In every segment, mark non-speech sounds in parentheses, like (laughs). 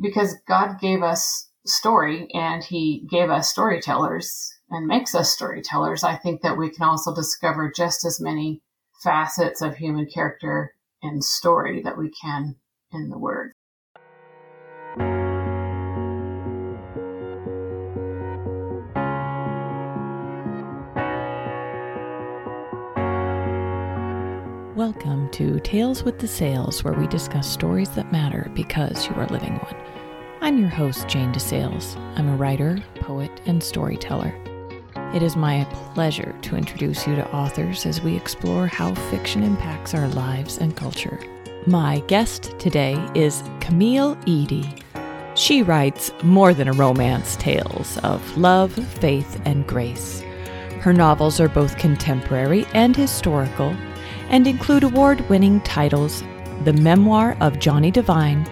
because God gave us story and he gave us storytellers and makes us storytellers, I think that we can also discover just as many facets of human character and story that we can in the Word. Welcome to Tales with DeSales, where we discuss stories that matter because you are living one. I'm your host, Jane DeSales. I'm a writer, poet, and storyteller. It is my pleasure to introduce you to authors as we explore how fiction impacts our lives and culture. My guest today is Camille Eide. She writes more than a romance tales of love, faith, and grace. Her novels are both contemporary and historical and include award winning titles The Memoir of Johnny Devine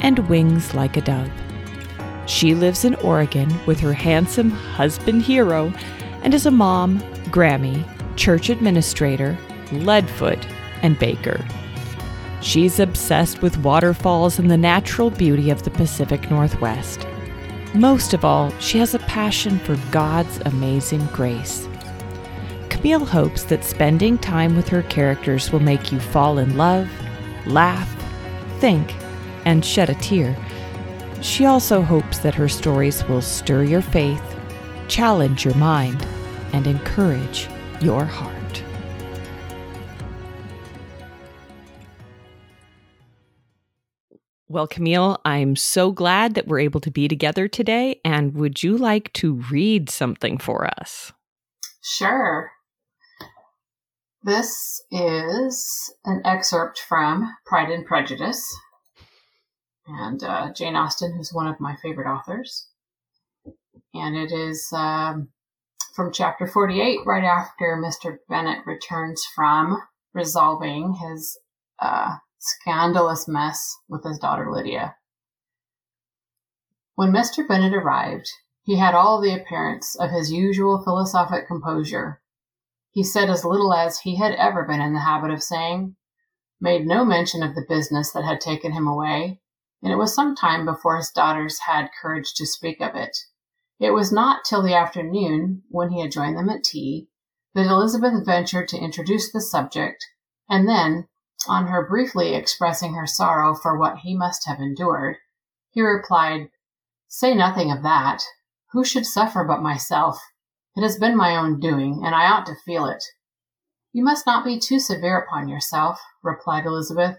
and Wings Like a Dove. She lives in Oregon with her handsome husband hero and is a mom, Grammy, church administrator, Leadfoot, and baker. She's obsessed with waterfalls and the natural beauty of the Pacific Northwest. Most of all, she has a passion for God's amazing grace. Camille hopes that spending time with her characters will make you fall in love, laugh, think, and shed a tear. She also hopes that her stories will stir your faith challenge your mind, and encourage your heart. Well, Camille, I'm so glad that we're able to be together today. And would you like to read something for us? Sure. This is an excerpt from Pride and Prejudice. And uh, Jane Austen, who's one of my favorite authors and it is um, from chapter 48, right after Mr. Bennet returns from resolving his uh, scandalous mess with his daughter Lydia. When Mr. Bennet arrived, he had all the appearance of his usual philosophic composure. He said as little as he had ever been in the habit of saying, made no mention of the business that had taken him away, and it was some time before his daughters had courage to speak of it. It was not till the afternoon, when he had joined them at tea, that Elizabeth ventured to introduce the subject, and then, on her briefly expressing her sorrow for what he must have endured, he replied, Say nothing of that. Who should suffer but myself? It has been my own doing, and I ought to feel it. You must not be too severe upon yourself, replied Elizabeth.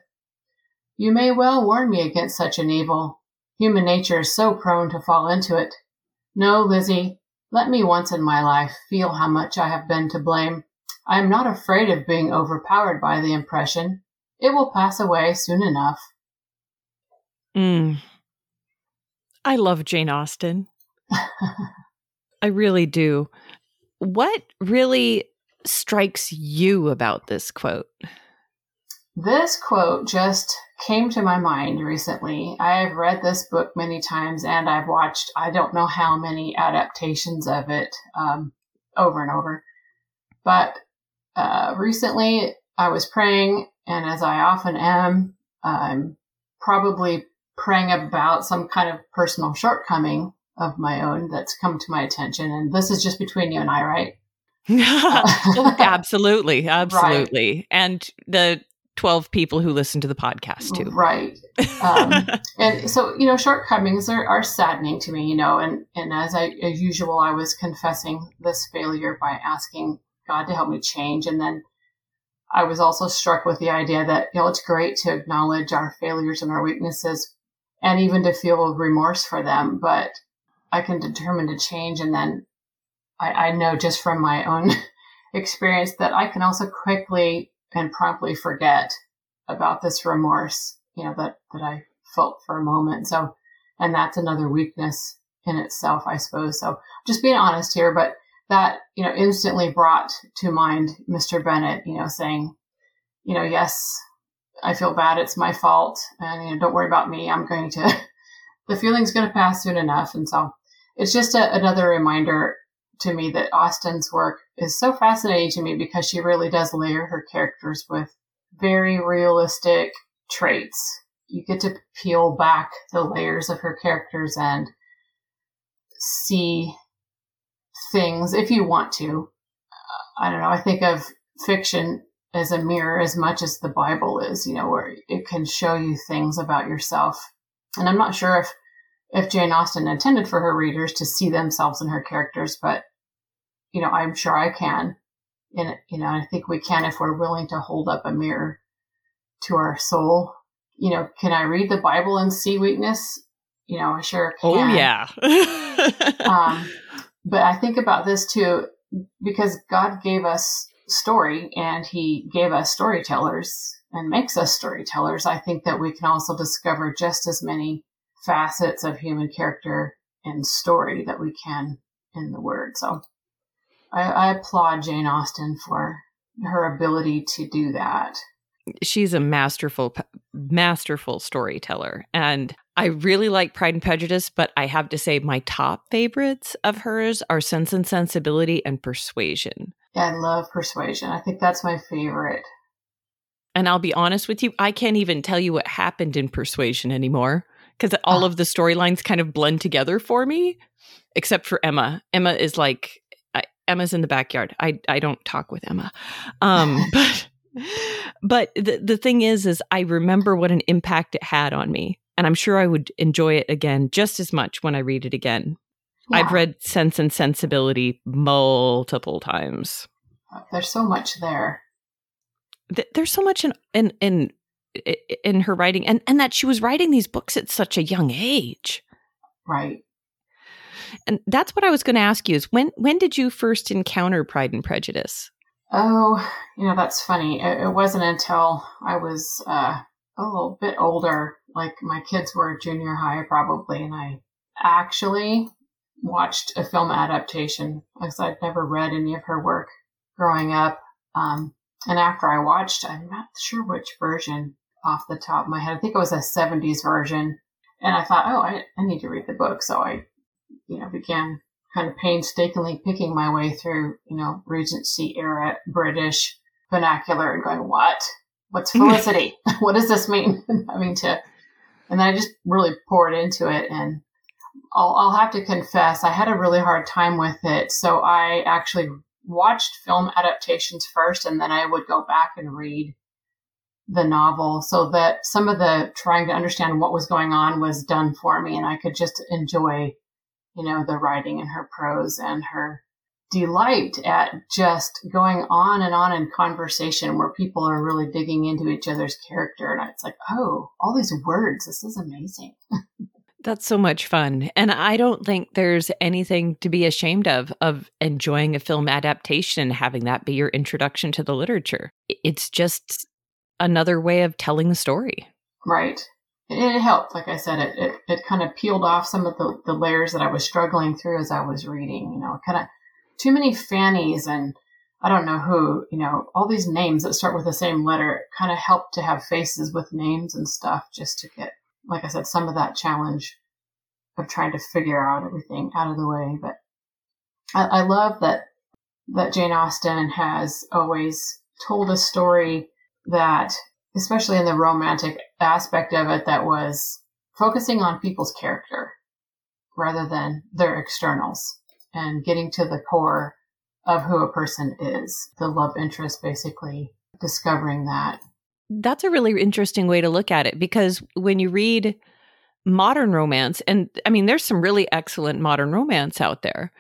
You may well warn me against such an evil. Human nature is so prone to fall into it. No, Lizzie, let me once in my life feel how much I have been to blame. I am not afraid of being overpowered by the impression. It will pass away soon enough. Mm. I love Jane Austen. (laughs) I really do. What really strikes you about this quote? This quote just came to my mind recently. I've read this book many times and I've watched I don't know how many adaptations of it um, over and over. But uh, recently I was praying, and as I often am, I'm probably praying about some kind of personal shortcoming of my own that's come to my attention. And this is just between you and I, right? (laughs) absolutely (laughs) absolutely right. and the 12 people who listen to the podcast too. Right. Um, (laughs) and so, you know, shortcomings are, are saddening to me, you know, and, and as I, as usual, I was confessing this failure by asking God to help me change. And then I was also struck with the idea that, you know, it's great to acknowledge our failures and our weaknesses and even to feel remorse for them, but I can determine to change. And then I, I know just from my own (laughs) experience that I can also quickly and promptly forget about this remorse, you know, that, that I felt for a moment. So, and that's another weakness in itself, I suppose. So just being honest here, but that, you know, instantly brought to mind Mr. Bennet, you know, saying, you know, yes, I feel bad. It's my fault. And, you know, don't worry about me. I'm going to, (laughs) the feeling's going to pass soon enough. And so it's just a, another reminder to me that Austen's work is so fascinating to me because she really does layer her characters with very realistic traits. you get to peel back the layers of her characters and see things if you want to. Uh, I don't know. I think of fiction as a mirror as much as the Bible is, you know, where it can show you things about yourself. And I'm not sure if if Jane Austen intended for her readers to see themselves in her characters, but you know, I'm sure I can. And you know, I think we can if we're willing to hold up a mirror to our soul. You know, can I read the Bible and see weakness? You know, I sure oh, can. Oh yeah. (laughs) um, but I think about this too because God gave us story and He gave us storytellers and makes us storytellers. I think that we can also discover just as many facets of human character and story that we can in the Word. So I, I applaud Jane Austen for her ability to do that. She's a masterful masterful storyteller and i really like pride and prejudice but i have to say my top favorites of hers are sense and sensibility and persuasion. Yeah i love persuasion. I think that's my favorite. And i'll be honest with you i can't even tell you what happened in persuasion anymore because all oh. of the storylines kind of blend together for me except for emma. Emma is like I, emma's in the backyard. I i don't talk with emma. Um (laughs) but but the, the thing is is i remember what an impact it had on me and i'm sure i would enjoy it again just as much when i read it again. Yeah. i've read sense and sensibility multiple times. There's so much there. There's so much in in in in her writing and and that she was writing these books at such a young age right and that's what i was going to ask you is when when did you first encounter pride and prejudice Oh, you know, that's funny. It, it wasn't until I was uh, a little bit older, like my kids were junior high probably, and I actually watched a film adaptation because I'd never read any of her work growing up. Um, and after I watched, I'm not sure which version off the top of my head. I think it was a 70s version. And I thought, oh, I, I need to read the book. So I, you know, began kind of painstakingly picking my way through, you know, Regency era British vernacular and going, what? What's (laughs) felicity? (laughs) what does this mean? (laughs) Having to, and then I just really poured into it. And I'll, I'll have to confess, I had a really hard time with it. So I actually watched film adaptations first, and then I would go back and read the novel so that some of the trying to understand what was going on was done for me and I could just enjoy you know, the writing in her prose and her delight at just going on and on in conversation where people are really digging into each other's character. And it's like, oh, all these words, this is amazing. (laughs) That's so much fun. And I don't think there's anything to be ashamed of of enjoying a film adaptation having that be your introduction to the literature. It's just another way of telling the story. Right it helped. Like I said, it, it, it kind of peeled off some of the, the layers that I was struggling through as I was reading, you know, kind of too many Fannies and I don't know who, you know, all these names that start with the same letter kind of helped to have faces with names and stuff just to get, like I said, some of that challenge of trying to figure out everything out of the way. But I, I love that, that Jane Austen has always told a story that especially in the romantic aspect of it, that was focusing on people's character rather than their externals and getting to the core of who a person is. The love interest, basically discovering that. That's a really interesting way to look at it because when you read modern romance, and I mean, there's some really excellent modern romance out there,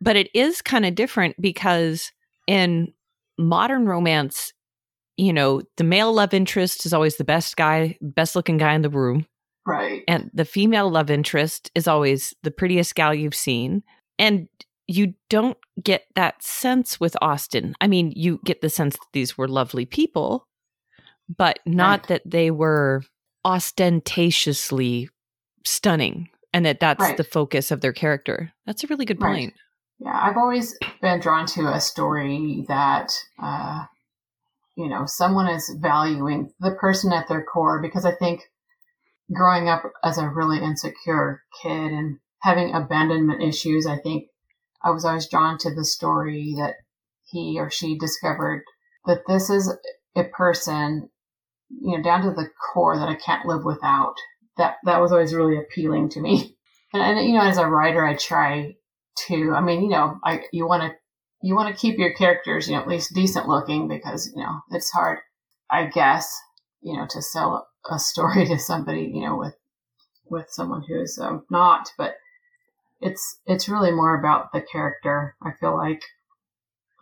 but it is kind of different because in modern romance, you know, the male love interest is always the best guy, best looking guy in the room. Right. And the female love interest is always the prettiest gal you've seen. And you don't get that sense with Austen. I mean, you get the sense that these were lovely people, but not right. that they were ostentatiously stunning and that that's right. the focus of their character. That's a really good right. point. Yeah, I've always been drawn to a story that uh, you know, someone is valuing the person at their core because I think growing up as a really insecure kid and having abandonment issues, I think I was always drawn to the story that he or she discovered that this is a person you know, down to the core that I can't live without. That that was always really appealing to me. And, (laughs) and you know, as a writer, I try to. I mean, you know, I you want to you want to keep your characters, you know, at least decent looking because you know it's hard, I guess, you know, to sell a story (laughs) to somebody, you know, with with someone who's um, not. But it's it's really more about the character. I feel like.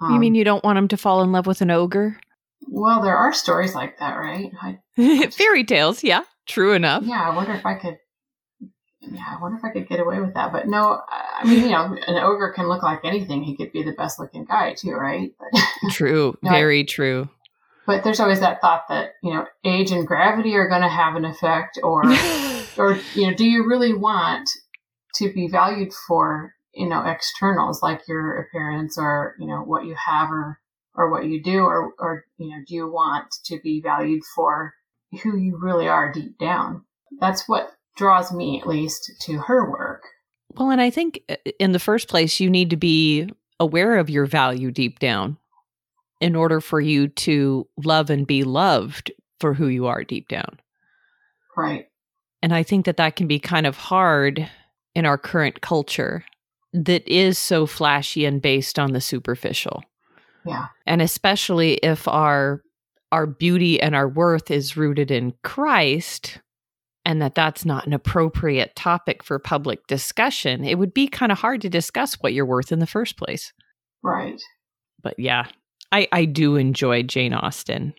Um, you mean um, you don't want them to fall in love with an ogre? Well, there are stories like that, right? I, (laughs) Fairy tales, yeah, true enough. Yeah, I wonder if I could. Yeah, I wonder if I could get away with that. But no, I mean, you know, an ogre can look like anything. He could be the best looking guy too, right? But, (laughs) true, very I, true. But there's always that thought that you know, age and gravity are going to have an effect, or, (laughs) or you know, do you really want to be valued for you know externals like your appearance or you know what you have or or what you do or or you know do you want to be valued for who you really are deep down that's what draws me at least to her work. Well and i think uh, in the first place you need to be aware of your value deep down in order for you to love and be loved for who you are deep down. Right. And i think that that can be kind of hard in our current culture that is so flashy and based on the superficial. Yeah. And especially if our our beauty and our worth is rooted in Christ and that that's not an appropriate topic for public discussion, it would be kind of hard to discuss what you're worth in the first place. Right. But yeah, I I do enjoy Jane Austen.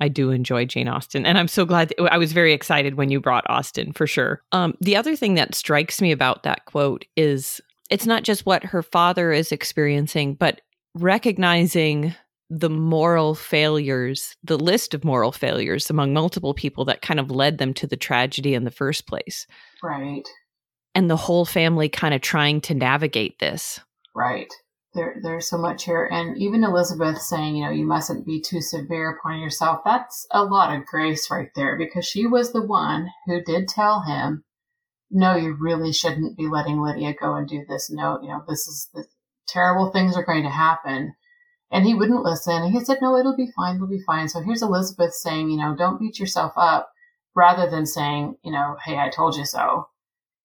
I do enjoy Jane Austen, and I'm so glad. I was very excited when you brought Austen for sure. Um, the other thing that strikes me about that quote is it's not just what her father is experiencing, but recognizing the moral failures, the list of moral failures among multiple people that kind of led them to the tragedy in the first place. Right. And the whole family kind of trying to navigate this. Right. There, there's so much here. And even Elizabeth saying, you know, you mustn't be too severe upon yourself, that's a lot of grace right there because she was the one who did tell him, no, you really shouldn't be letting Lydia go and do this. No, you know, this is the terrible things are going to happen. And he wouldn't listen. And He said, no, it'll be fine. It'll be fine. So here's Elizabeth saying, you know, don't beat yourself up rather than saying, you know, hey, I told you so.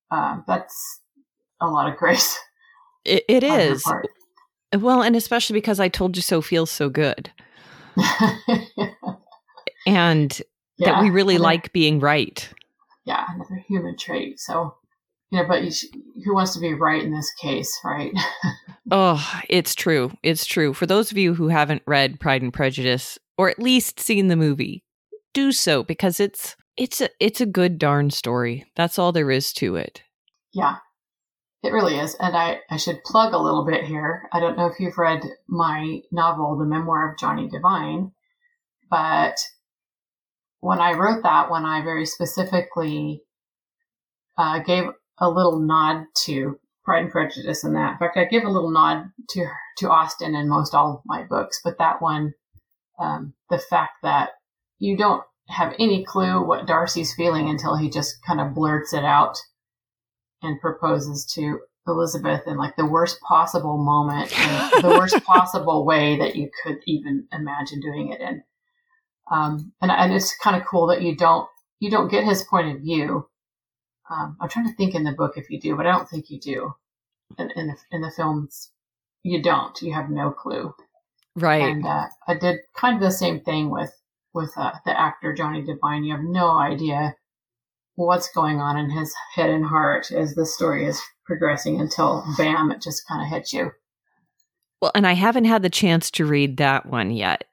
Um, that's a lot of grace. it, it is. Well, and especially because I told you so feels so good. (laughs) and yeah, that we really like being right. Yeah, another human trait. So yeah, but who wants to be right in this case, right? (laughs) oh, it's true. It's true. For those of you who haven't read Pride and Prejudice or at least seen the movie, do so because it's it's a it's a good darn story. That's all there is to it. Yeah. It really is. And I, I should plug a little bit here. I don't know if you've read my novel, The Memoir of Johnny Devine, but when I wrote that one, I very specifically uh, gave a little nod to Pride and Prejudice in that. In fact, I give a little nod to to Austen in most all of my books, but that one, um, the fact that you don't have any clue what Darcy's feeling until he just kind of blurts it out and proposes to Elizabeth in like the worst possible moment, (laughs) the worst possible way that you could even imagine doing it in. Um, and, and it's kind of cool that you don't you don't get his point of view um, I'm trying to think in the book if you do, but I don't think you do. In, in the in the films, you don't. You have no clue. Right. And uh, I did kind of the same thing with with uh, the actor Johnny Devine. You have no idea what's going on in his head and heart as the story is progressing until bam, it just kind of hits you. Well, and I haven't had the chance to read that one yet.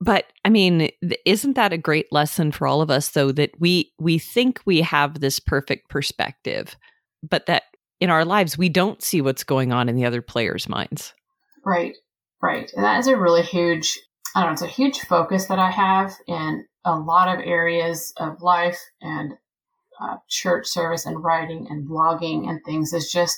But I mean, isn't that a great lesson for all of us though that we we think we have this perfect perspective, but that in our lives we don't see what's going on in the other players' minds. Right. Right. And that is a really huge I don't know, it's a huge focus that I have in a lot of areas of life and uh, church service and writing and blogging and things is just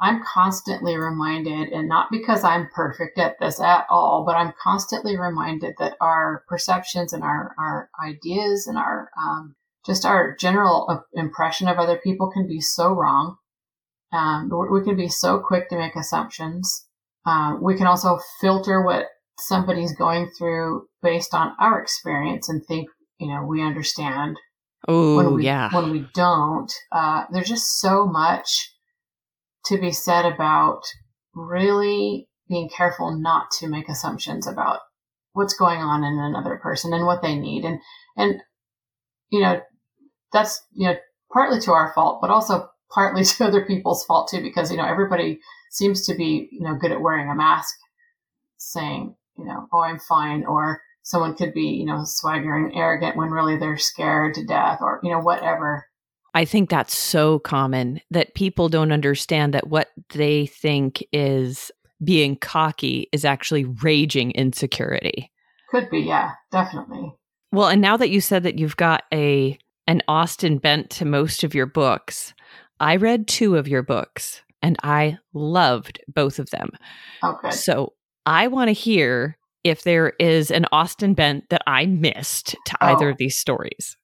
I'm constantly reminded, and not because I'm perfect at this at all, but I'm constantly reminded that our perceptions and our, our ideas and our um, just our general uh, impression of other people can be so wrong. Um, we can be so quick to make assumptions. Um, we can also filter what somebody's going through based on our experience and think you know, we understand. Oh, when we, yeah. When we don't, uh, there's just so much to be said about really being careful not to make assumptions about what's going on in another person and what they need. And, and, you know, that's, you know, partly to our fault, but also partly (laughs) to other people's fault too, because, you know, everybody seems to be, you know, good at wearing a mask saying, you know, oh, I'm fine. Or someone could be, you know, swaggering arrogant when really they're scared to death or, you know, whatever. I think that's so common that people don't understand that what they think is being cocky is actually raging insecurity. Could be, yeah, definitely. Well, and now that you said that you've got a an Austen bent to most of your books, I read two of your books and I loved both of them. Oh, okay. So I want to hear if there is an Austen bent that I missed to oh. either of these stories.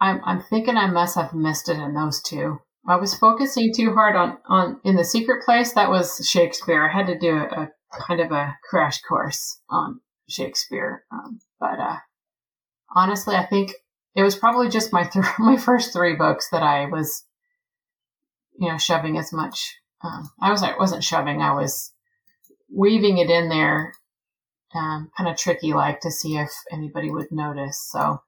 I'm I'm thinking I must have missed it in those two. I was focusing too hard on on in the secret place. That was Shakespeare. I had to do a, a kind of a crash course on Shakespeare. Um, but uh, honestly, I think it was probably just my th- (laughs) my first three books that I was, you know, shoving as much. Um, I was I wasn't shoving. I was weaving it in there, um, kind of tricky like to see if anybody would notice. So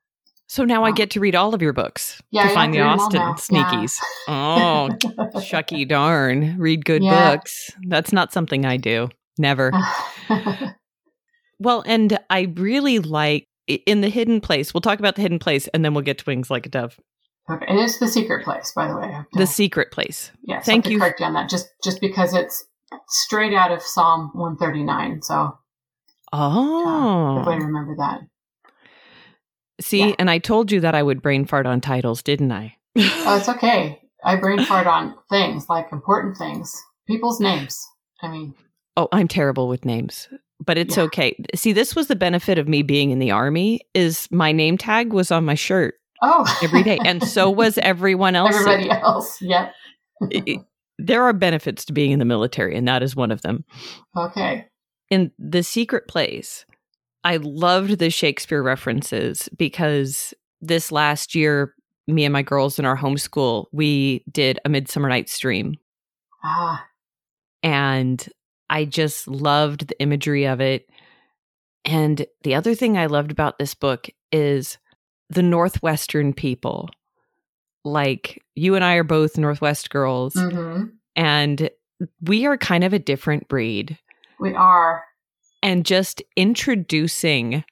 so now I get to read all of your books yeah, to find the Austen sneakies. Yeah. oh, shucky (laughs) darn. Read good yeah. books. That's not something I do. Never. (laughs) well, and I really like in the hidden place. We'll talk about the hidden place and then we'll get to Wings Like a Dove. Okay. And it's the secret place, by the way. The secret place. Yes. Thank you. Correct you on that. Just just because it's straight out of Psalm 139. So Oh. Uh, everybody remember that. See, yeah. and I told you that I would brain fart on titles, didn't I? (laughs) oh, it's okay. I brain fart on things like important things, people's names. I mean, oh, I'm terrible with names, but it's yeah. okay. See, this was the benefit of me being in the army is my name tag was on my shirt. Oh, every day, and so (laughs) was everyone else. Everybody else, yep. there are benefits to being in the military, and that is one of them. Okay. In the secret place, I loved the Shakespeare references because this last year, me and my girls in our homeschool, we did a Midsummer Night's Dream. Ah. And I just loved the imagery of it. And the other thing I loved about this book is the Northwestern people. Like you and I are both Northwest girls, mm-hmm. and we are kind of a different breed. We are and just introducing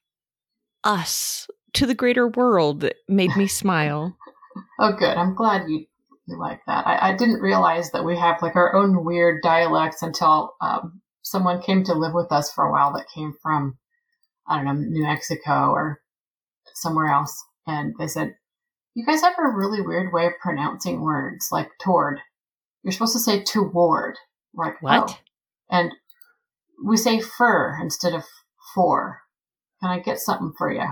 us to the greater world made me smile. (laughs) oh, good. I'm glad you, you like that. I, I, didn't realize that we have like our own weird dialects until um, someone came to live with us for a while that came from, I don't know, New Mexico or somewhere else. And they said, you guys have a really weird way of pronouncing words like toward. You're supposed to say toward. Like, what? Oh. And we say fur instead of for. Can I get something for you?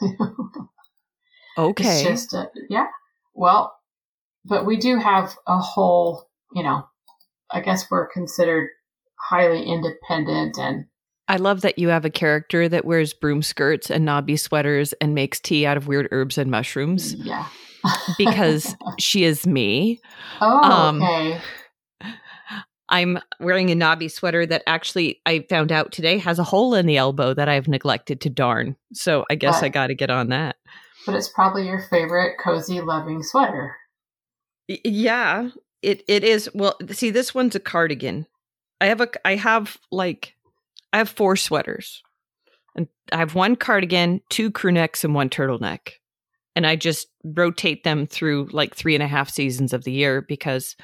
(laughs) okay. It's just a, yeah. Well, but we do have a whole, you know, I guess we're considered highly independent and I love that you have a character that wears broom skirts and knobby sweaters and makes tea out of weird herbs and mushrooms. Yeah. because (laughs) she is me. Oh, um, okay. I'm wearing a knobby sweater that actually I found out today has a hole in the elbow that I've neglected to darn. So I guess but, I got to get on that. But it's probably your favorite cozy, loving sweater. Y- yeah, it it is. Well, see, this one's a cardigan. I have a I have like I have four sweaters, and I have one cardigan, two crew necks, and one turtleneck, and I just rotate them through like three and a half seasons of the year because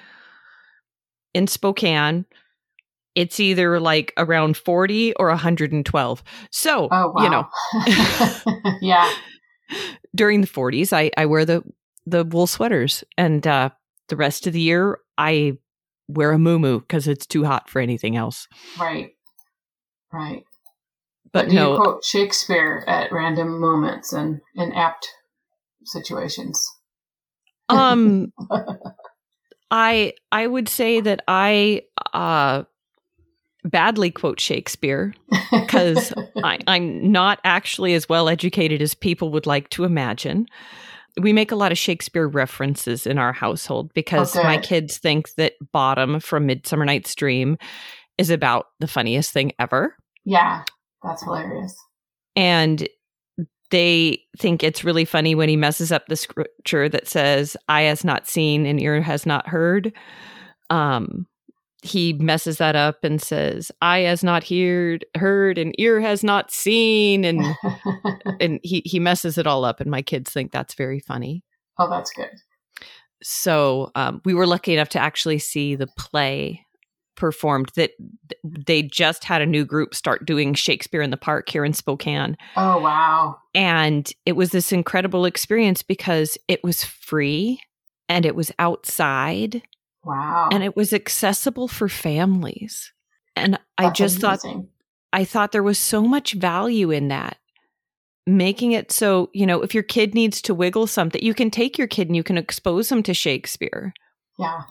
in Spokane, it's either like around 40 or 112. So, oh, wow. you know. (laughs) (laughs) yeah. During the 40s, I, I wear the, the wool sweaters. And uh, the rest of the year, I wear a moo because it's too hot for anything else. Right. Right. But, but no. You quote Shakespeare at random moments and in apt situations. Um, (laughs) I I would say that I uh badly quote Shakespeare because (laughs) I'm not actually as well educated as people would like to imagine. We make a lot of Shakespeare references in our household because okay. my kids think that Bottom from Midsummer Night's Dream is about the funniest thing ever. Yeah, that's hilarious. And they think it's really funny when he messes up the scripture that says, Eye has not seen and ear has not heard. Um, he messes that up and says, "Eye has not heard, heard, and ear has not seen," and (laughs) and he he messes it all up, and my kids think that's very funny. Oh, that's good. So um, we were lucky enough to actually see the play performed. That they just had a new group start doing Shakespeare in the Park here in Spokane. Oh wow! And it was this incredible experience because it was free and it was outside Wow. And it was accessible for families. And That's I just amazing. thought I thought there was so much value in that. Making it so, you know, if your kid needs to wiggle something, you can take your kid and you can expose them to Shakespeare. Yeah.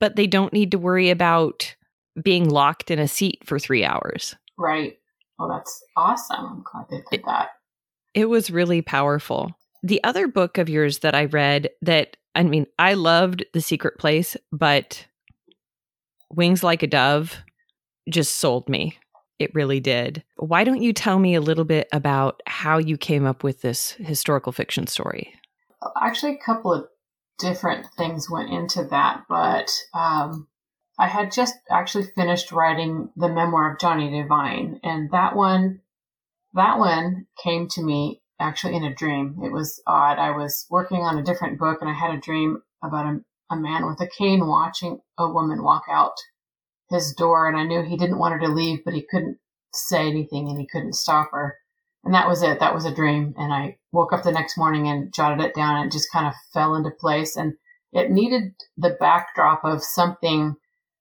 But they don't need to worry about being locked in a seat for three hours. Right. Well, that's awesome. I'm glad they did that. It was really powerful. The other book of yours that I read that I mean, I loved The Secret Place, but Wings Like a Dove just sold me. It really did. Why don't you tell me a little bit about how you came up with this historical fiction story? Uh, actually, a couple of different things went into that, but um, I had just actually finished writing the memoir of Johnny Devine, and that one, that one came to me actually in a dream. It was odd. I was working on a different book and I had a dream about a, a man with a cane watching a woman walk out his door. And I knew he didn't want her to leave, but he couldn't say anything and he couldn't stop her. And that was it. That was a dream. And I woke up the next morning and jotted it down and it just kind of fell into place. And it needed the backdrop of something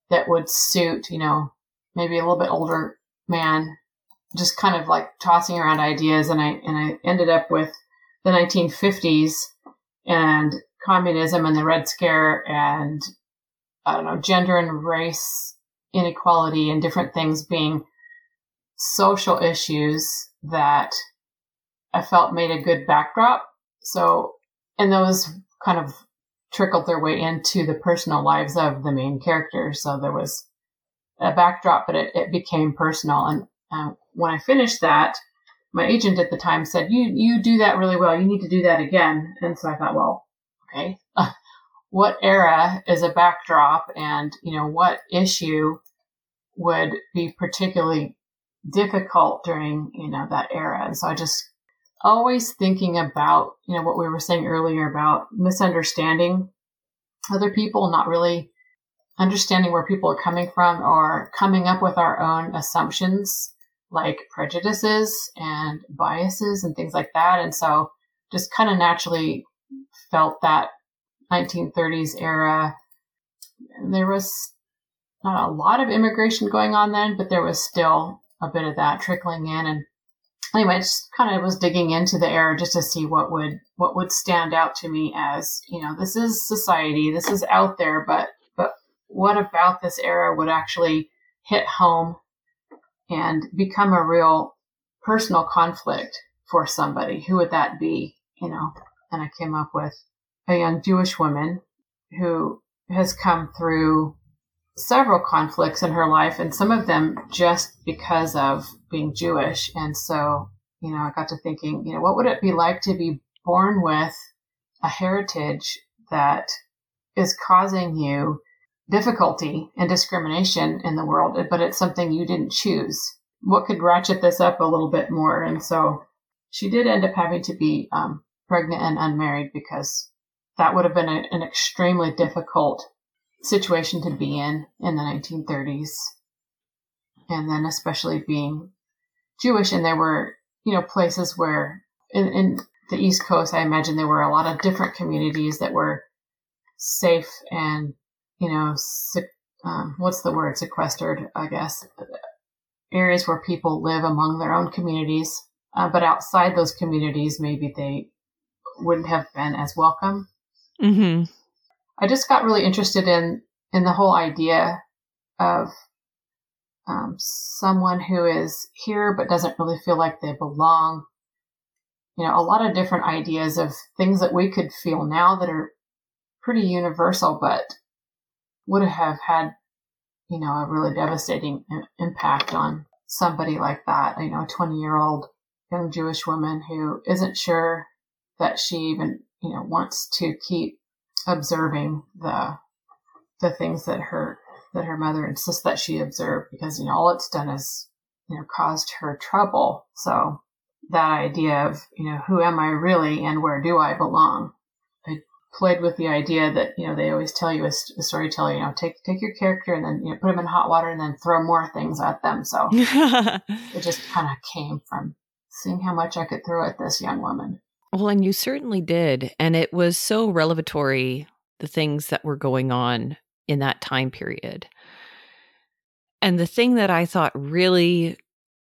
that would suit, you know, maybe a little bit older man just kind of like tossing around ideas and I and I ended up with the 1950s and communism and the Red Scare and I don't know gender and race inequality and different things being social issues that I felt made a good backdrop. So and those kind of trickled their way into the personal lives of the main characters. So there was a backdrop, but it, it became personal. And uh, when I finished that, my agent at the time said, "You you do that really well. You need to do that again." And so I thought, well, okay, (laughs) what era is a backdrop, and you know what issue would be particularly difficult during you know that era? And so I just always thinking about you know what we were saying earlier about misunderstanding other people, not really understanding where people are coming from, or coming up with our own assumptions like prejudices and biases and things like that. And so just kind of naturally felt that 1930s era. There was not a lot of immigration going on then, but there was still a bit of that trickling in. And anyway, just kind of was digging into the era just to see what would what would stand out to me as you know this is society, this is out there, but but what about this era would actually hit home and become a real personal conflict for somebody, who would that be? You know, and I came up with a young Jewish woman who has come through several conflicts in her life and some of them just because of being Jewish. And so, you know, I got to thinking, you know, what would it be like to be born with a heritage that is causing you difficulty and discrimination in the world, but it's something you didn't choose. What could ratchet this up a little bit more? And so she did end up having to be um, pregnant and unmarried because that would have been a, an extremely difficult situation to be in in the 1930s. And then especially being Jewish and there were, you know, places where in, in the East Coast, I imagine there were a lot of different communities that were safe and you know, um, what's the word? Sequestered, I guess. Areas where people live among their own communities, uh, but outside those communities, maybe they wouldn't have been as welcome. Mm-hmm. I just got really interested in in the whole idea of um, someone who is here but doesn't really feel like they belong. You know, a lot of different ideas of things that we could feel now that are pretty universal, but would have had, you know, a really devastating impact on somebody like that. You know, a 20 year old young Jewish woman who isn't sure that she even, you know, wants to keep observing the the things that her that her mother insists that she observe because you know all it's done is you know caused her trouble. So that idea of you know who am I really and where do I belong? I played with the idea that you know they always tell you as a storyteller you know take take your character and then you know put them in hot water and then throw more things at them. So (laughs) it just kind of came from seeing how much I could throw at this young woman. Well, and you certainly did. And it was so revelatory, the things that were going on in that time period. And the thing that I thought really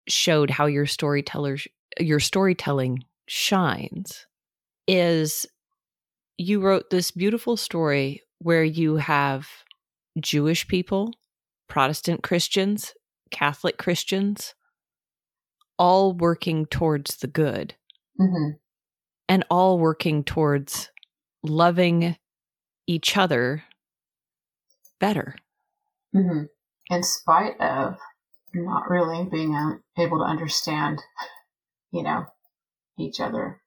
showed how your storyteller your storytelling shines is you wrote this beautiful story where you have Jewish people, Protestant Christians, Catholic Christians, all working towards the good mm-hmm. And all working towards loving each other better. Mm-hmm. In spite of not really being able to understand, you know, each other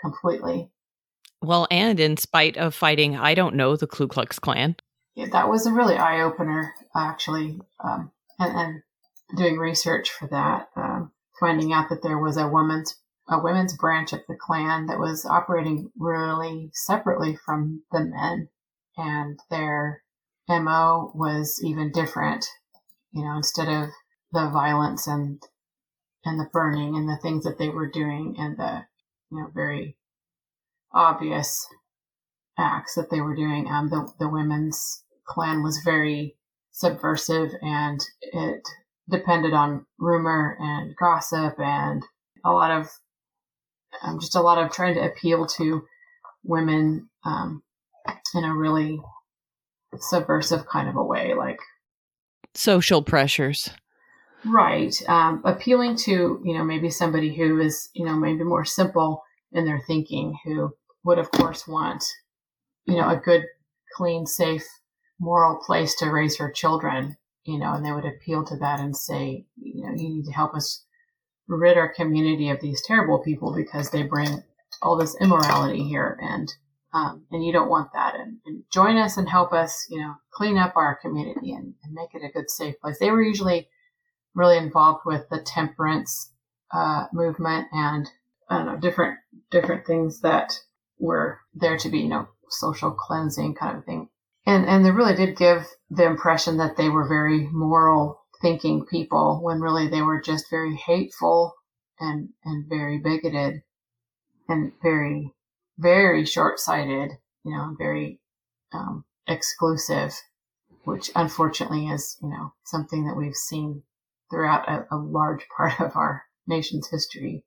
completely. Well, and in spite of fighting, I don't know, the Ku Klux Klan. Yeah, that was a really eye opener, actually, um, and, and, doing research for that, um, finding out that there was a women's a women's branch of the Klan that was operating really separately from the men, and their MO was even different. You know, instead of the violence and and the burning and the things that they were doing and the you know very obvious acts that they were doing, um, the the women's Klan was very subversive and it depended on rumor and gossip and a lot of um, just a lot of trying to appeal to women um, in a really subversive kind of a way, like social pressures. Right. Um, appealing to, you know, maybe somebody who is, you know, maybe more simple in their thinking, who would, of course, want, you know, a good, clean, safe, moral place to raise her children, you know, and they would appeal to that and say, you know, you need to help us rid our community of these terrible people because they bring all this immorality here and um, and you don't want that. And, and, join us and help us, you know, clean up our community and, and, make it a good, safe place. They were usually really involved with the temperance uh, movement and I don't know different different things that were there to be, you know, social cleansing kind of thing. And and they really did give the impression that they were very moral thinking people when really they were just very hateful and and very bigoted and very very short sighted, you know, very um, exclusive, which unfortunately is, you know, something that we've seen throughout a, a large (laughs) part of our nation's history.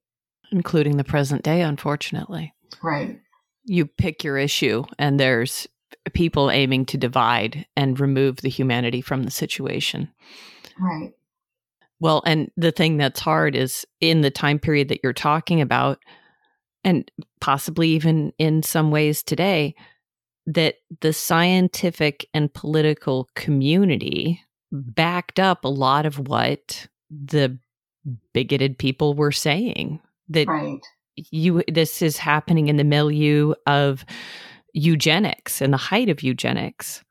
Including the present day, unfortunately. Right. You pick your issue, and there's people aiming to divide and remove the humanity from the situation. Right. Well, and the thing that's hard is in the time period that you're talking about, and possibly even in some ways today, that the scientific and political community backed up a lot of what the bigoted people were saying. That right. you this is happening in the milieu of eugenics and the height of eugenics.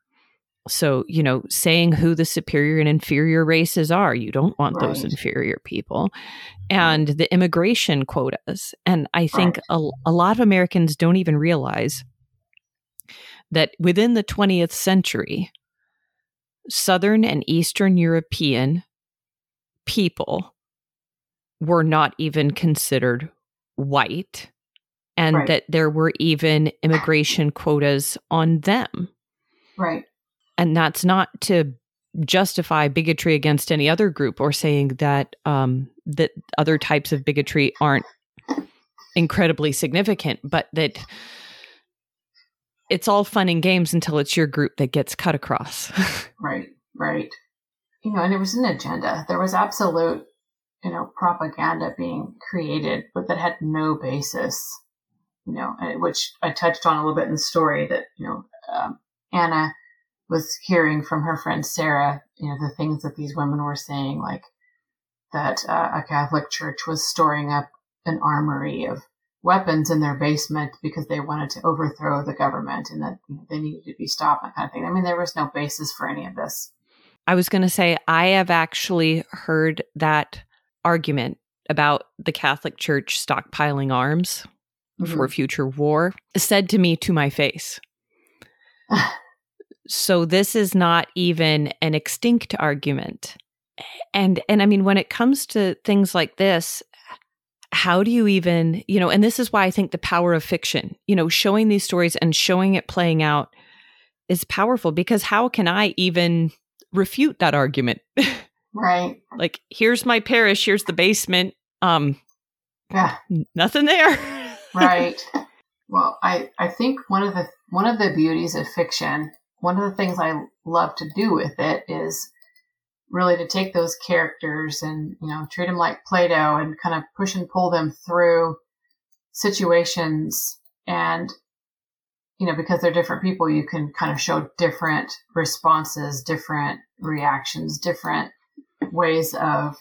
So, you know, saying who the superior and inferior races are, you don't want right. those inferior people. Mm-hmm. And the immigration quotas. And I think right. a, a lot of Americans don't even realize that within the 20th century, Southern and Eastern European people were not even considered white, and right. that there were even immigration quotas on them. Right. And that's not to justify bigotry against any other group or saying that um, that other types of bigotry aren't incredibly significant, but that it's all fun and games until it's your group that gets cut across. (laughs) right, right. you know, and it was an agenda. There was absolute, you know, propaganda being created, but that had no basis, you know, which I touched on a little bit in the story that, you know, um, Anna was hearing from her friend Sarah, you know, the things that these women were saying, like that uh, a Catholic church was storing up an armory of weapons in their basement because they wanted to overthrow the government and that you know, they needed to be stopped, that kind of thing. I mean, there was no basis for any of this. I was going to say, I have actually heard that argument about the Catholic Church stockpiling arms mm-hmm. for future war said to me to my face. (laughs) so this is not even an extinct argument. And and I mean when it comes to things like this, how do you even, you know, and this is why I think the power of fiction, you know, showing these stories and showing it playing out is powerful because how can I even refute that argument? (laughs) Right. like, here's my parish, here's the basement. Um yeah. Nothing there. (laughs) right. Well, I I think one of the one of the beauties of fiction, one of the things I love to do with it is really to take those characters and you know treat them like play-doh and kind of push and pull them through situations. And you know because they're different people you can kind of show different responses different reactions different ways of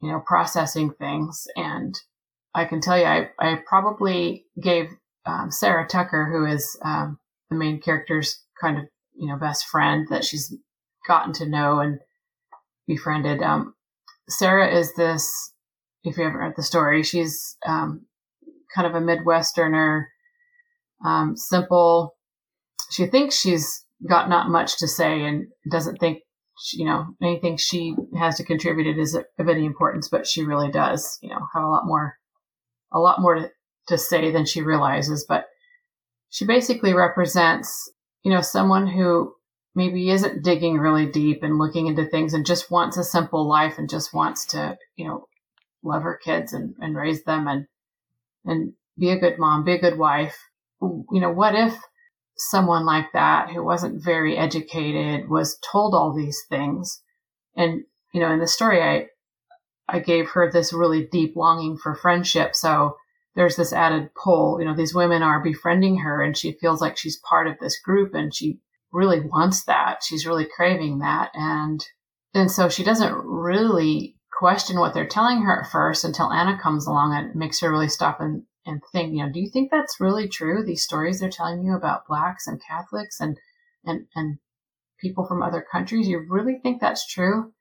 you know processing things. And i can tell you i, I probably gave um, sarah tucker who is um, the main character's kind of you know best friend that she's gotten to know and befriended. Um, Sarah is this, if you ever read the story, she's um, kind of a Midwesterner, um, simple. She thinks she's got not much to say and doesn't think, you know, anything she has to contribute is of any importance, but she really does, you know, have a lot more, a lot more to, to say than she realizes. But she basically represents, you know, someone who maybe isn't digging really deep and looking into things and just wants a simple life and just wants to, you know, love her kids and, and raise them and, and be a good mom, be a good wife. You know, what if someone like that who wasn't very educated was told all these things? And, you know, in the story, I, I gave her this really deep longing for friendship. So there's this added pull, you know, these women are befriending her and she feels like she's part of this group and she really wants that. She's really craving that. And, and so she doesn't really question what they're telling her at first until Anna comes along and makes her really stop and, and think, you know, do you think that's really true? These stories they're telling you about blacks and Catholics and, and, and people from other countries. You really think that's true?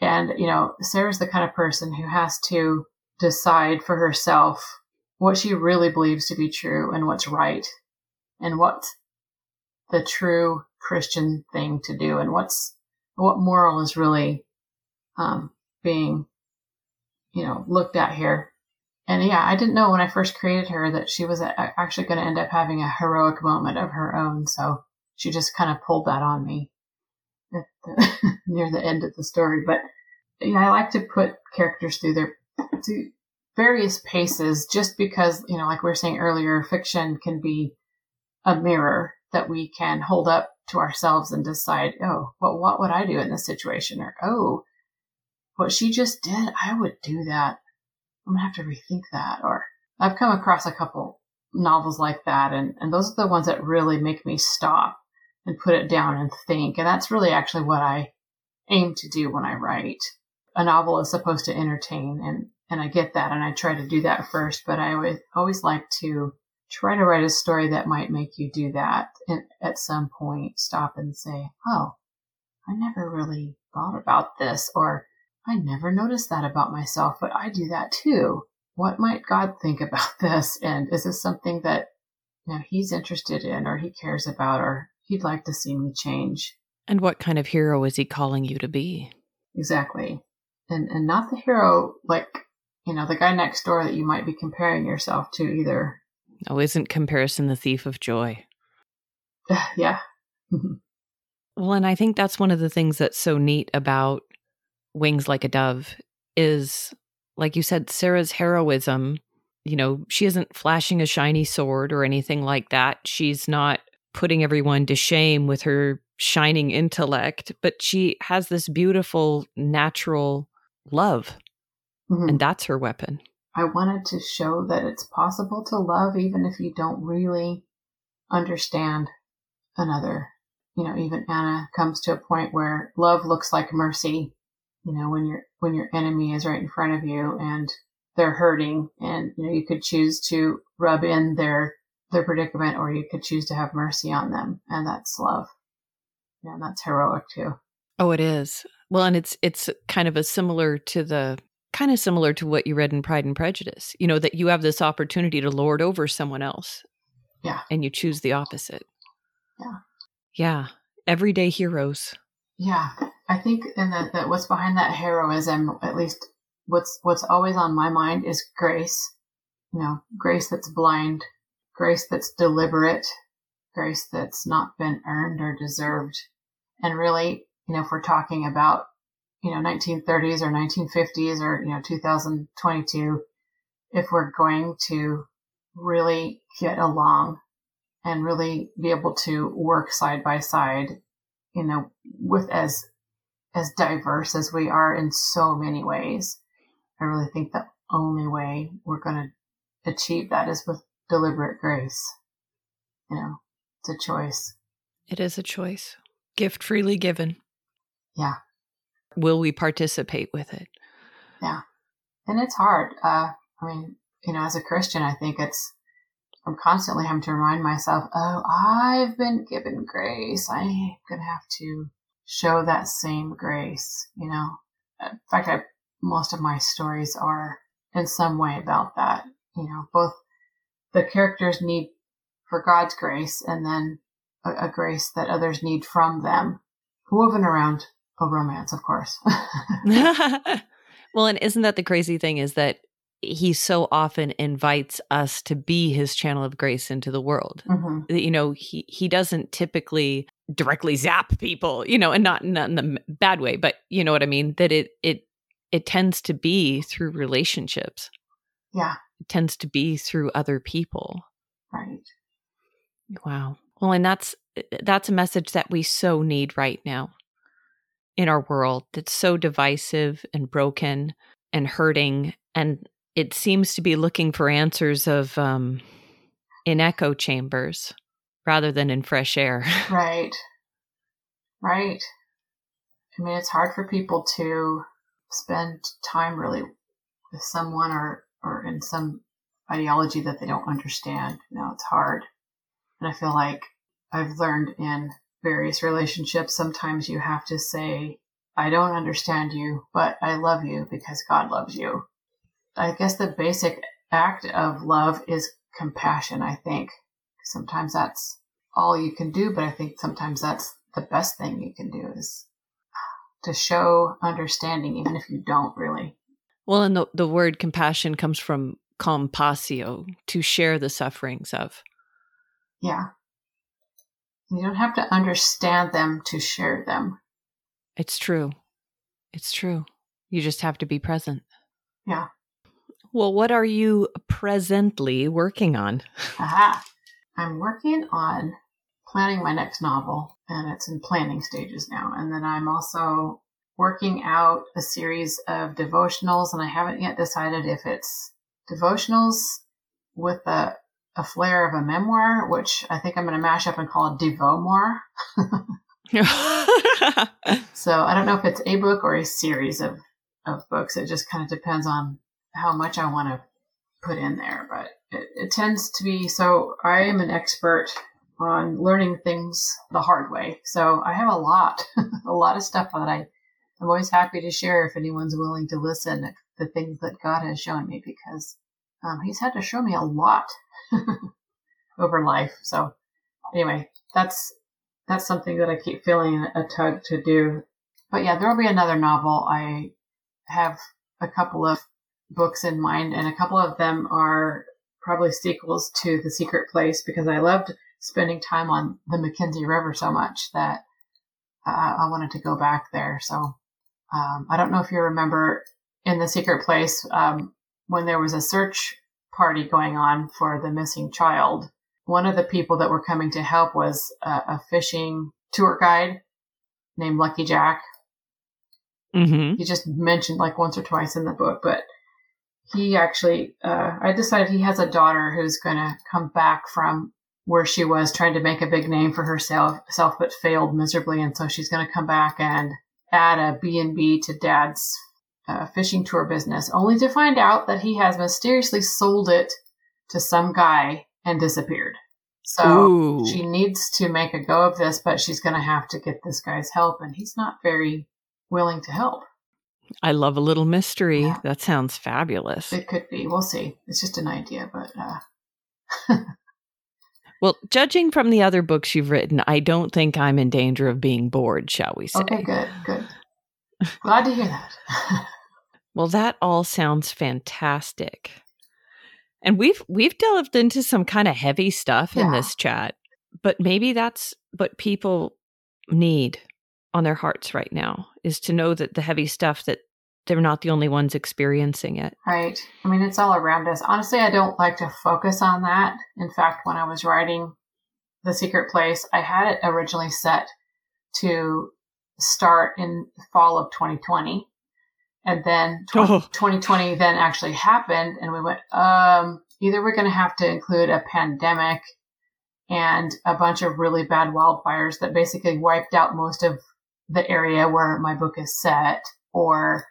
And, you know, Sarah's the kind of person who has to decide for herself what she really believes to be true and what's right and what's the true Christian thing to do and what's what moral is really um, being you know looked at here. And yeah, I didn't know when I first created her that she was actually going to end up having a heroic moment of her own. So she just kind of pulled that on me the, (laughs) near the end of the story. But yeah, I like to put characters through their to various paces just because, you know, like we were saying earlier, fiction can be a mirror that we can hold up to ourselves and decide, oh, well, what would I do in this situation? Or, oh, what she just did, I would do that. I'm gonna have to rethink that. Or I've come across a couple novels like that, and, and those are the ones that really make me stop and put it down and think. And that's really actually what I aim to do when I write. A novel is supposed to entertain, and, and I get that, and I try to do that first, but I always, always like to try to write a story that might make you do that and at some point stop and say, Oh, I never really thought about this, or I never noticed that about myself, but I do that too. What might God think about (laughs) this? And is this something that you know, he's interested in or he cares about or he'd like to see me change? And what kind of hero is he calling you to be? Exactly. And and not the hero like, you know, the guy next door that you might be comparing yourself to either. Oh, isn't comparison the thief of joy? (sighs) yeah. (laughs) well, and I think that's one of the things that's so neat about Wings Like a Dove is, like you said, Sarah's heroism. You know, she isn't flashing a shiny sword or anything like that. She's not putting everyone to shame with her shining intellect, but she has this beautiful natural love. Mm-hmm. And that's her weapon. I wanted to show that it's possible to love even if you don't really understand another. You know, even Anna comes to a point where love looks like mercy. You know, when your when your enemy is right in front of you and they're hurting and you know you could choose to rub in their their predicament or you could choose to have mercy on them and that's love. Yeah, and that's heroic too. Oh, it is. Well, and it's it's kind of a similar to the kind of similar to what you read in Pride and Prejudice. You know that you have this opportunity to lord over someone else. Yeah. And you choose the opposite. Yeah. Yeah. Everyday heroes. Yeah. I think and that, that what's behind that heroism, at least what's what's always on my mind is grace. You know, grace that's blind, grace that's deliberate, grace that's not been earned or deserved. And really, you know, if we're talking about, you know, 1930s or 1950s or, you know, 2022, if we're going to really get along and really be able to work side by side, you know, with as, as diverse as we are in so many ways, I really think the only way we're going to achieve that is with deliberate grace. You know, it's a choice. It is a choice. Gift freely given. Yeah. Will we participate with it? Yeah. And it's hard. Uh, I mean, you know, as a Christian, I think it's, I'm constantly having to remind myself, oh, I've been given grace. I'm going to have to show that same grace, you know. In fact, I, most of my stories are in some way about that, you know, both the characters need for God's grace and then a, a grace that others need from them, woven around a romance, of course. (laughs) (laughs) well, and isn't that the crazy thing is that he so often invites us to be his channel of grace into the world. Mm-hmm. You know, he he doesn't typically directly zap people, you know, and not, not in the bad way, but you know what I mean, that it it it tends to be through relationships. Yeah. It tends to be through other people. Right. Wow. Well, and that's that's a message that we so need right now in our world that's so divisive and broken and hurting and it seems to be looking for answers of um in echo chambers rather than in fresh air. (laughs) right. Right. I mean, it's hard for people to spend time really with someone or or in some ideology that they don't understand. You know, it's hard. And I feel like I've learned in various relationships, sometimes you have to say, I don't understand you, but I love you because God loves you. I guess the basic act of love is compassion, I think. Sometimes that's all you can do, but I think sometimes that's the best thing you can do is uh, to show understanding, even if you don't really. Well, and the, the word compassion comes from compassio, to share the sufferings of. Yeah. You don't have to understand them to share them. It's true. It's true. You just have to be present. Yeah. Well, what are you presently working on? Aha. I'm working on planning my next novel, and it's in planning stages now. And then I'm also working out a series of devotionals, and I haven't yet decided if it's devotionals with a a flair of a memoir, which I think I'm going to mash up and call Devomoir. (laughs) so I don't know if it's a book or a series of, of books. It just kind of depends on how much I want to put in there, but it, it tends to be so I am an expert on learning things the hard way. So I have a lot, (laughs) a lot of stuff that I, I'm always happy to share if anyone's willing to listen the things that God has shown me because um, he's had to show me a lot (laughs) over life. So anyway, that's that's something that I keep feeling a tug to do. But yeah, there will be another novel. I have a couple of books in mind, and a couple of them are probably sequels to The Secret Place because I loved spending time on the McKenzie River so much that uh, I wanted to go back there. So um, I don't know if you remember in The Secret Place um, when there was a search party going on for the missing child. one of the people that were coming to help was a, a fishing tour guide named Lucky Jack. Mm-hmm. He just mentioned like once or twice in the book, but he actually, uh, I decided he has a daughter who's going to come back from where she was trying to make a big name for herself, self, but failed miserably. And so she's going to come back and add a B&B to dad's uh, fishing tour business, only to find out that he has mysteriously sold it to some guy and disappeared. So Ooh. she needs to make a go of this, but she's going to have to get this guy's help, and he's not very willing to help. I love a little mystery. Yeah. That sounds fabulous. It could be. We'll see. It's just an idea, but uh, (laughs) Well, judging from the other books you've written, I don't think I'm in danger of being bored, shall we say. okay, good, good. Glad to hear that. (laughs) Well, that all sounds fantastic. And we've we've delved into some kind of heavy stuff in this chat, but maybe that's what people need on their hearts right now is to know that the heavy stuff that they're not the only ones experiencing it. Right. I mean, it's all around us. Honestly, I don't like to focus on that. In fact, when I was writing The Secret Place, I had it originally set to start in fall of 2020. And then (laughs) 20, Oh. 2020 then actually happened, and we went, um, either we're going to have to include a pandemic and a bunch of really bad wildfires that basically wiped out most of the area where my book is set, or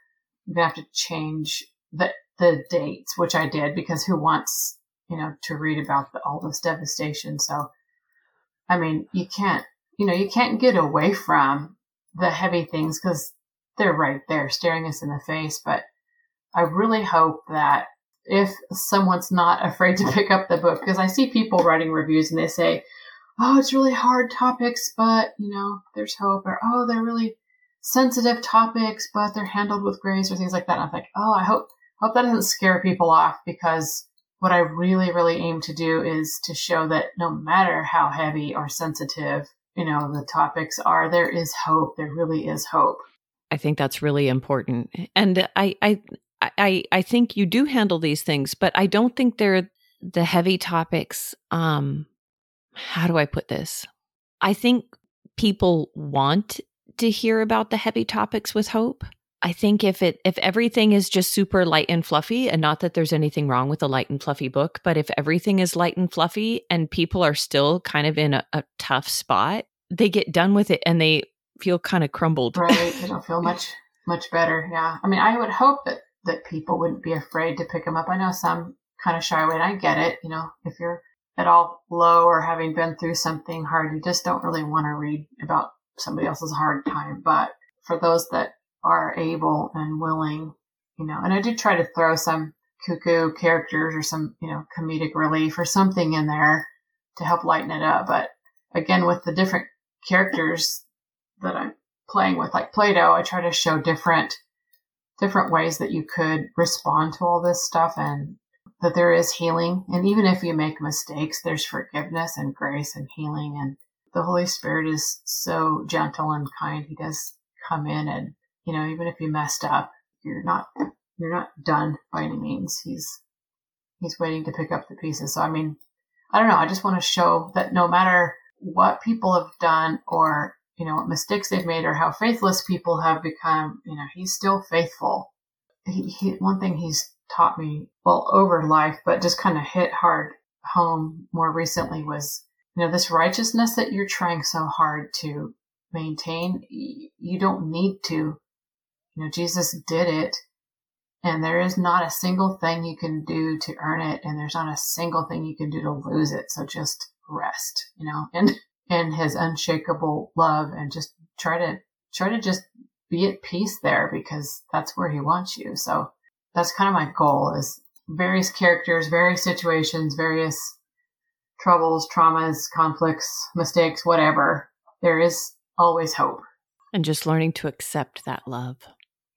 I'm gonna have to change the the dates, which I did because who wants you know to read about the, all this devastation? So, I mean, you can't you know you can't get away from the heavy things because they're right there staring us in the face. But I really hope that if someone's not (laughs) afraid to pick up the book, because I see people writing reviews and they say, "Oh, it's really hard topics, but you know, there's hope," or "Oh, they're really sensitive topics, but they're handled with grace," or things like that. And I'm like, "Oh, I hope hope that doesn't scare people off," because what I really, really aim to do is to show that no matter how heavy or sensitive, you know, the topics are, there is hope. There really is hope. I think that's really important. And I I I I think you do handle these things, but I don't think they're the heavy topics um how do I put this? I think people want to hear about the heavy topics with hope. I think if it if everything is just super light and fluffy and not that there's anything wrong with a light and fluffy book, but if everything is light and fluffy and people are still kind of in a, a tough spot, they get done with it and they feel kind of crumbled. Right. They don't feel (laughs) much, much better. Yeah. I mean, I would hope that, that people wouldn't be afraid to pick them up. I know some kind of shy away and I get it. You know, if you're at all low or having been through something hard, you just don't really want to read about somebody else's hard time. But for those that are able and willing, you know, and I do try to throw some cuckoo characters or some, you know, comedic relief or something in there to help lighten it up. But again, with the different characters that I'm playing with, like Play-Doh, I try to show different, different ways that you could respond to all this stuff and that there is healing. And even if you make mistakes, there's forgiveness and grace and healing. And the Holy Spirit is so gentle and kind. He does come in and, you know, even if you messed up, you're not, you're not done by any means. He's, he's waiting to pick up the pieces. So, I mean, I don't know. I just want to show that no matter what people have done or, you know, what mistakes they've made or how faithless people have become, you know, he's still faithful. He, he, one thing he's taught me, well, over life, but just kind of hit hard home more recently was, you know, this righteousness that you're trying so hard to maintain, you don't need to. You know, Jesus did it and there is not a single thing you can do to earn it and there's not a single thing you can do to lose it. So just rest, you know, and in his unshakable love and just try to try to just be at peace there because that's where he wants you. So that's kind of my goal is various characters, various situations, various troubles, traumas, conflicts, mistakes, whatever. There is always hope. And just learning to accept that love.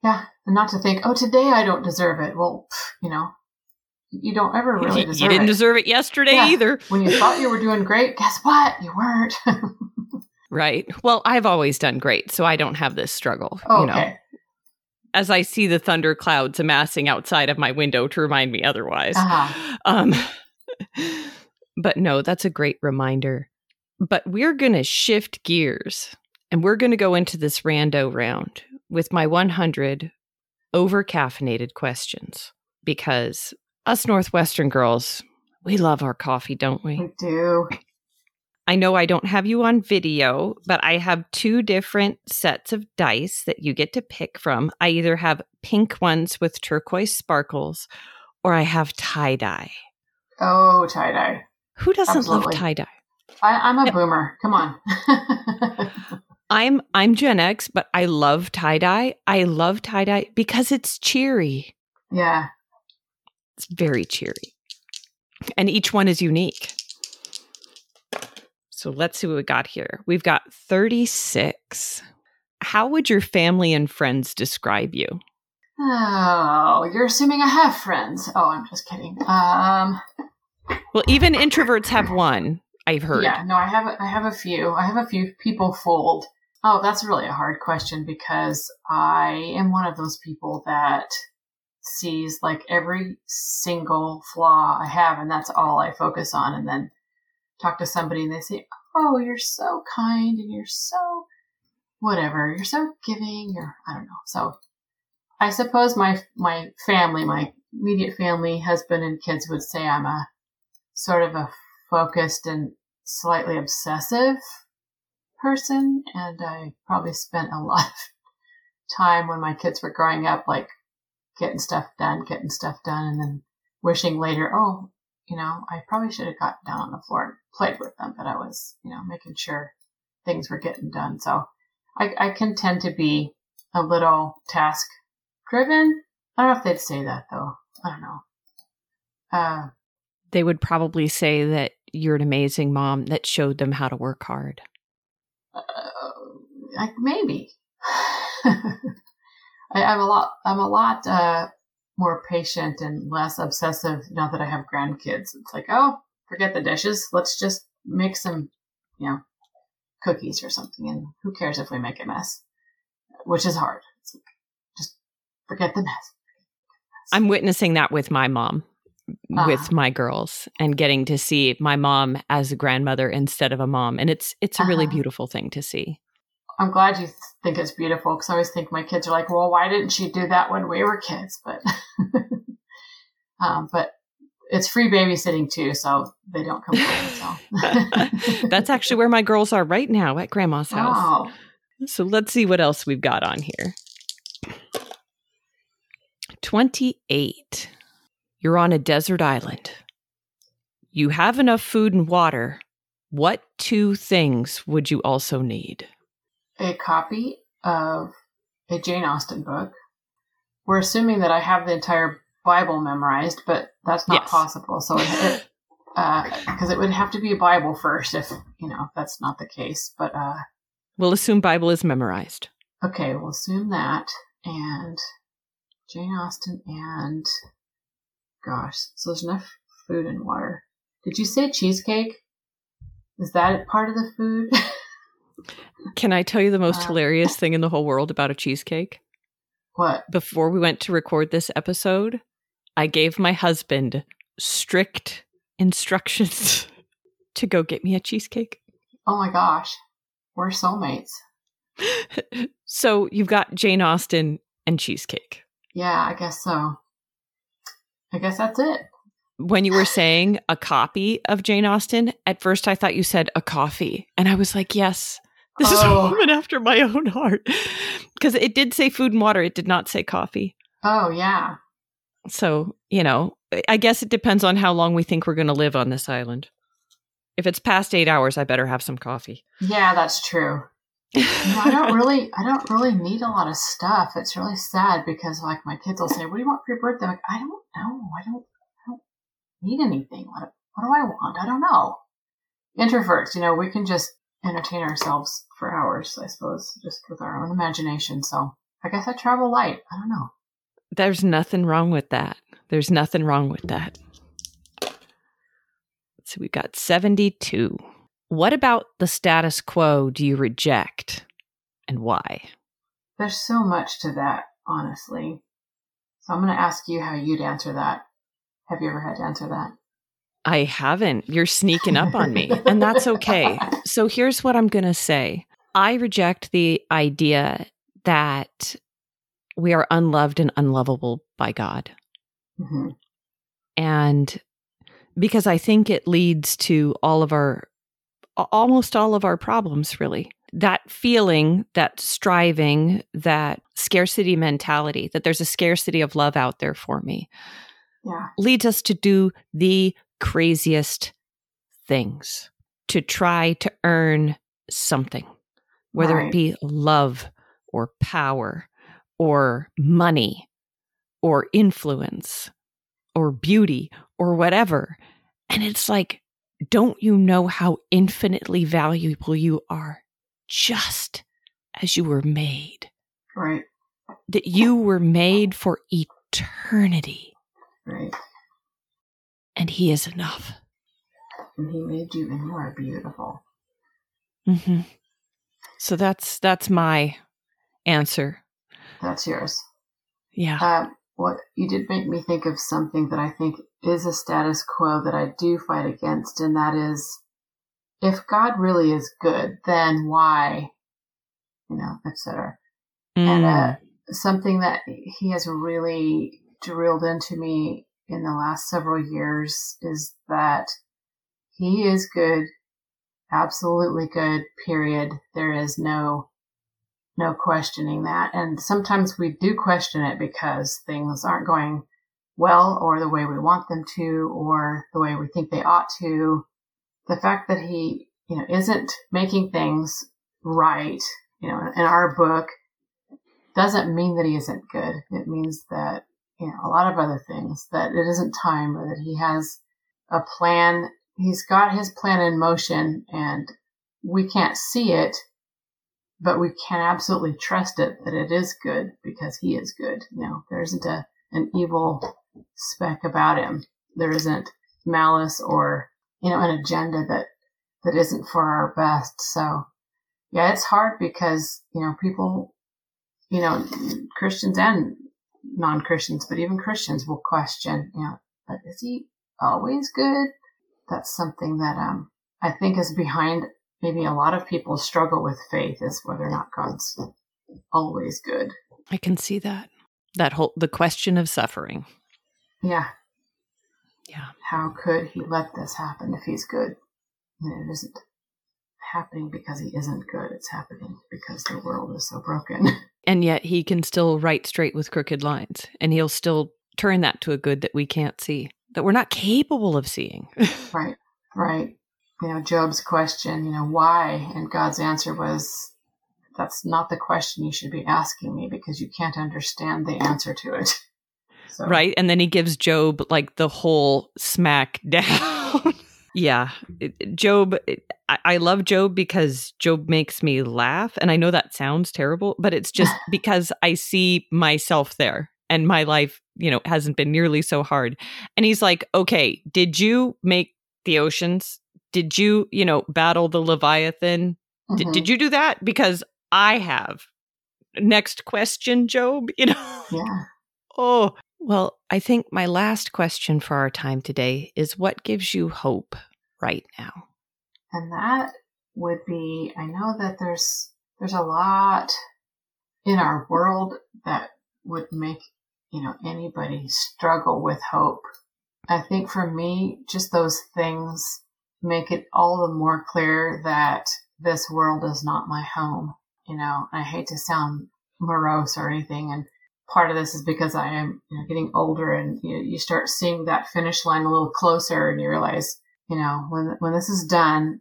Yeah. And not to think, oh, today I don't deserve it. Well, you know, you don't ever really deserve it. you didn't it. deserve it yesterday Yeah. either. when you thought you were doing great, guess what? You weren't. (laughs) Right. Well, I've always done great, so I don't have this struggle. okay. You know, as I see the thunder clouds amassing outside of my window to remind me otherwise. Uh-huh. Um, (laughs) But no, that's a great reminder. But we're going to shift gears and we're going to go into this rando round with my 100 over caffeinated questions because us Northwestern girls, we love our coffee, don't we? We do. I know I don't have you on video, but I have two different sets of dice that you get to pick from. I either have pink ones with turquoise sparkles or I have tie dye. Oh, tie dye. Who doesn't Absolutely. love tie dye? I'm a boomer. Come on. (laughs) I'm I'm Gen X, but I love tie dye. I love tie dye because it's cheery. yeah. It's very cheery. And each one is unique. So let's see what we got here. We've got 36. How would your family and friends describe you? Oh, you're assuming I have friends. Oh, I'm just kidding. Um, Well, even introverts have one, I've heard. yeah, no, I have. I have a few. I have a few people fold. Oh, that's really a hard question because I am one of those people that sees like every single flaw I have, and that's all I focus on. And then talk to somebody, and they say, "Oh, you're so kind, and you're so whatever. You're so giving. You're I don't know." So I suppose my my family, my immediate family, husband and kids would say I'm a sort of a focused and slightly obsessive person, and I probably spent a lot of (laughs) time when my kids were growing up, like getting stuff done, getting stuff done, and then wishing later, oh, you know, I probably should have gotten down on the floor and played with them, but I was, you know, making sure things were getting done. So I, I can tend to be a little task driven. I don't know if they'd say that though. I don't know. Uh, They would probably say that you're an amazing mom that showed them how to work hard. uh, like maybe. (laughs) I, I'm a lot. I'm a lot uh, more patient and less obsessive now that I have grandkids. It's like, oh, forget the dishes. Let's just make some, you know, cookies or something, and who cares if we make a mess? Which is hard. It's like, just forget the mess. I'm witnessing that with my mom, Ah. with my girls, and getting to see my mom as a grandmother instead of a mom, and it's it's a really Ah. beautiful thing to see. I'm glad you think it's beautiful because I always think my kids are like, well, why didn't she do that when we were kids? But, (laughs) um, but it's free babysitting too, so they don't complain. So (laughs) That's actually where my girls are right now at grandma's house. So let's see what else we've got on here. 28. You're on a desert island. You have enough food and water. What two things would you also need? A copy of a Jane Austen book. We're assuming that I have the entire Bible memorized, but that's not Yes. possible. So it, because it would have to be a Bible first, if you know if that's not the case. But uh, We'll assume Bible is memorized. Okay, we'll assume that. And Jane Austen and gosh, so there's enough food and water. Did you say cheesecake? Is that part of the food? (laughs) Can I tell you the most Uh. hilarious thing in the whole world about a cheesecake? what? Before we went to record this episode, I gave my husband strict instructions (laughs) to go get me a cheesecake. Oh my gosh. We're soulmates. (laughs) so you've got Jane Austen and cheesecake. Yeah, I guess so. I guess that's it. When you were saying a copy of Jane Austen, at first I thought you said a coffee. And I was like, yes, this is a Oh. woman after my own heart. (laughs) Because it did say food and water, it did not say coffee. Oh yeah. So, you know, I guess it depends on how long we think we're going to live on this island. If it's past eight hours, I better have some coffee. Yeah, that's true. You know, I don't really, (laughs) I don't really need a lot of stuff. It's really sad because like my kids will say, "What do you want for your birthday?" I'm like, I don't know. I don't need anything. What, what do I want? I don't know. Introverts, you know, we can just entertain ourselves for hours, I suppose, just with our own imagination. So I guess I travel light. I don't know. There's nothing wrong with that. There's nothing wrong with that. So we've got 72. What about the status quo do you reject and why? There's so much to that, honestly. So I'm going to ask you how you'd answer that. Have you ever had to answer that? I haven't. You're sneaking up on me, and that's okay. (laughs) So here's what I'm going to say I reject the idea that we are unloved and unlovable by God. Mm-hmm. And because I think it leads to all of our, almost all of our problems, really. That feeling, that striving, that scarcity mentality, that there's a scarcity of love out there for me, yeah. leads us to do the craziest things to try to earn something, whether right. it be love or power or money or influence or beauty or whatever. And it's like, don't you know how infinitely valuable you are just as you were made? Right. That you were made for eternity. Right. And He is enough. And He made you, and you are beautiful. Mm-hmm. So that's that's my answer. That's yours. Yeah. Uh, what you did make me think of something that I think is a status quo that I do fight against, and that is if God really is good, then why, you know, etc. Mm. And uh, something that He has really drilled into me in the last several years is that He is good, absolutely good, period. There is no no questioning that. And sometimes we do question it because things aren't going well or the way we want them to or the way we think they ought to. The fact that he, you know, isn't making things right, you know, in our book doesn't mean that he isn't good. It means that, you know, a lot of other things that it isn't time or that he has a plan. He's got his plan in motion and we can't see it but we can absolutely trust it that it is good because he is good. You know, there isn't a, an evil speck about him. There isn't malice or, you know, an agenda that, that isn't for our best. So yeah, it's hard because, you know, people, you know, Christians and non-Christians, but even Christians will question, you know, but is he always good? That's something that, um, I think is behind maybe a lot of people struggle with faith is whether or not God's always good. I can see that. That whole the question of suffering. Yeah. Yeah. How could he let this happen if he's good? And it isn't happening because he isn't good. It's happening because the world is so broken. (laughs) And yet he can still write straight with crooked lines and he'll still turn that to a good that we can't see, that we're not capable of seeing. (laughs) right. Right you know, Job's question, you know, why? And God's answer was, that's not the question you should be asking me because you can't understand the answer to it. (laughs) So. Right. And then he gives Job like the whole smack (laughs) down. Yeah. Job, I-, love Job because Job makes me laugh. And I know that sounds terrible, but it's just (laughs) because I see myself there and my life, you know, hasn't been nearly so hard. And he's like, okay, did you make the oceans? did you, you know, battle the Leviathan? Mm-hmm. Did, did you do that? Because I have. Next question, Job, (laughs) you know? Yeah. oh, well, I think my last question for our time today is what gives you hope right now? And that would be I know that there's there's a lot in our world that would make, you know, anybody struggle with hope. I think for me, just those things make it all the more clear that this world is not my home. You know, I hate to sound morose or anything. And part of this is because I am you know, getting older and you, know, you start seeing that finish line a little closer and you realize, you know, when, when this is done,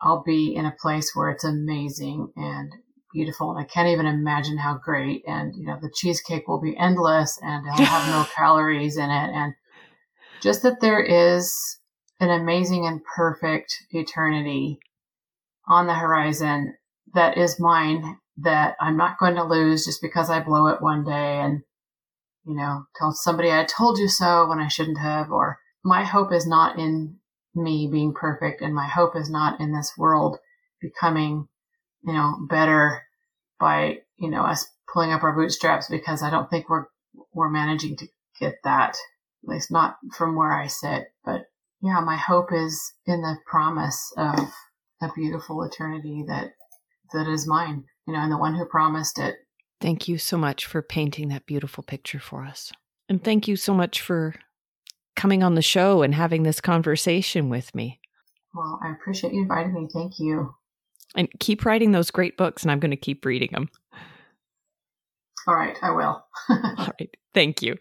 I'll be in a place where it's amazing and beautiful. And I can't even imagine how great. And, you know, the cheesecake will be endless and it'll have no (laughs) calories in it. And just that there is an amazing and perfect eternity on the horizon that is mine that I'm not going to lose just because I blow it one day and, you know, tell somebody I told you so when I shouldn't have, or my hope is not in me being perfect and my hope is not in this world becoming, you know, better by, you know, us pulling up our bootstraps because I don't think we're, we're managing to get that, at least not from where I sit, but yeah, my hope is in the promise of a beautiful eternity that that is mine, you know, and the one who promised it. Thank you so much for painting that beautiful picture for us. And thank you so much for coming on the show and having this conversation with me. Well, I appreciate you inviting me. Thank you. And keep writing those great books, and I'm going to keep reading them. All right, I will. (laughs) All right. Thank you.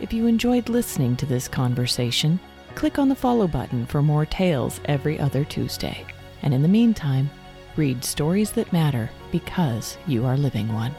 If you enjoyed listening to this conversation, click on the follow button for more tales every other Tuesday. And in the meantime, read stories that matter because you are living one.